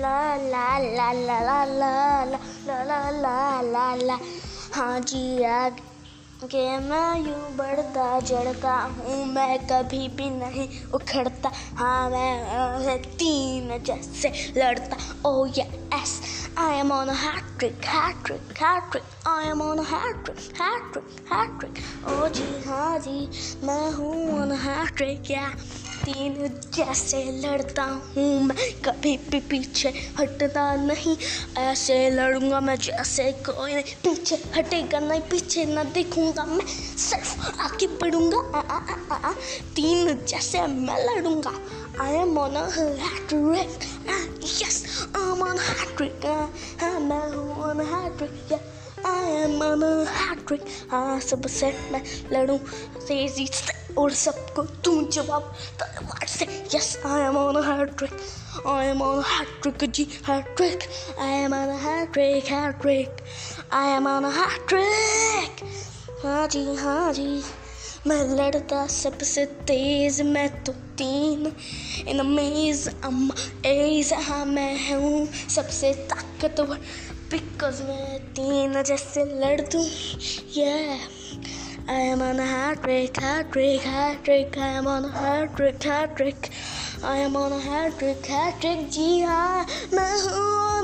ला ला ला ला ला ला ला ला ला ला ला हाँ जी आगे मैं यूँ बढ़ता चढ़ता हूँ मैं कभी भी नहीं उखड़ता हाँ मैं तीन जैसे लड़ता ओ hat trick, hat trick. I am on a hat trick, hat trick, hat trick. ओ जी हाँ जी मैं हूँ hat trick, yeah. तीन जैसे लड़ता हूँ मैं। कभी भी पीछे हटता नहीं। ऐसे लड़ूँगा मैं जैसे कोई नहीं। पीछे हटेगा नहीं पीछे ना देखूँगा मैं। सिर्फ़ आगे बढ़ूँगा तीन जैसे मैं लड़ूँगा। Ah, yes I'm on a hat trick ah, ah, मैं हूँ on a हैट्रिक हाँ सब सेट में लड़ूं तेज़ी से और सबको तू जवाब। तलवार से yes I am on hattrick I am on hattrick ji hattrick I am on hattrick hattrick I am on hattrick हाँ जी हाँ जी, मैं लड़ता सबसे तेज, मैं तो तीन इन अमेज अम एज हाँ मैं हूँ सबसे ताकतवर। बिकॉज़ मैं तीन वजह से लड़ दूँ। ये I am on heartbreak heartbreak heart trick I am on heartbreak heartbreak I am on heartbreak heartbreak जी हाँ मैं हूँ